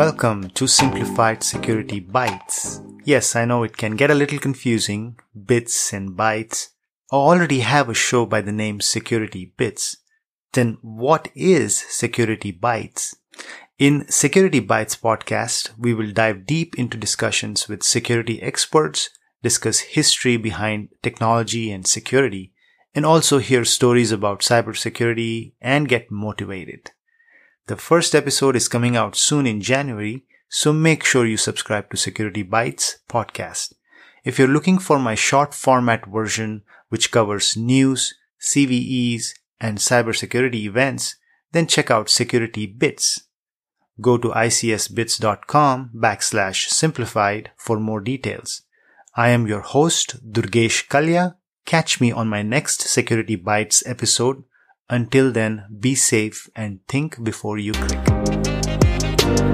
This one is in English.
Welcome to Simplified Security Bytes. Yes, I know it can get a little confusing, bits and bytes. I already have a show by the name Security Bits. Then what is Security Bytes? In Security Bytes podcast, we will dive deep into discussions with security experts, discuss history behind technology and security, and also hear stories about cybersecurity and get motivated. The first episode is coming out soon in January, so make sure you subscribe to Security Bytes podcast. If you're looking for my short format version, which covers news, CVEs, and cybersecurity events, then check out Security Bits. Go to icsbits.com backslash simplified for more details. I am your host, Durgesh Kalya. Catch me on my next Security Bytes episode. Until then, be safe and think before you click.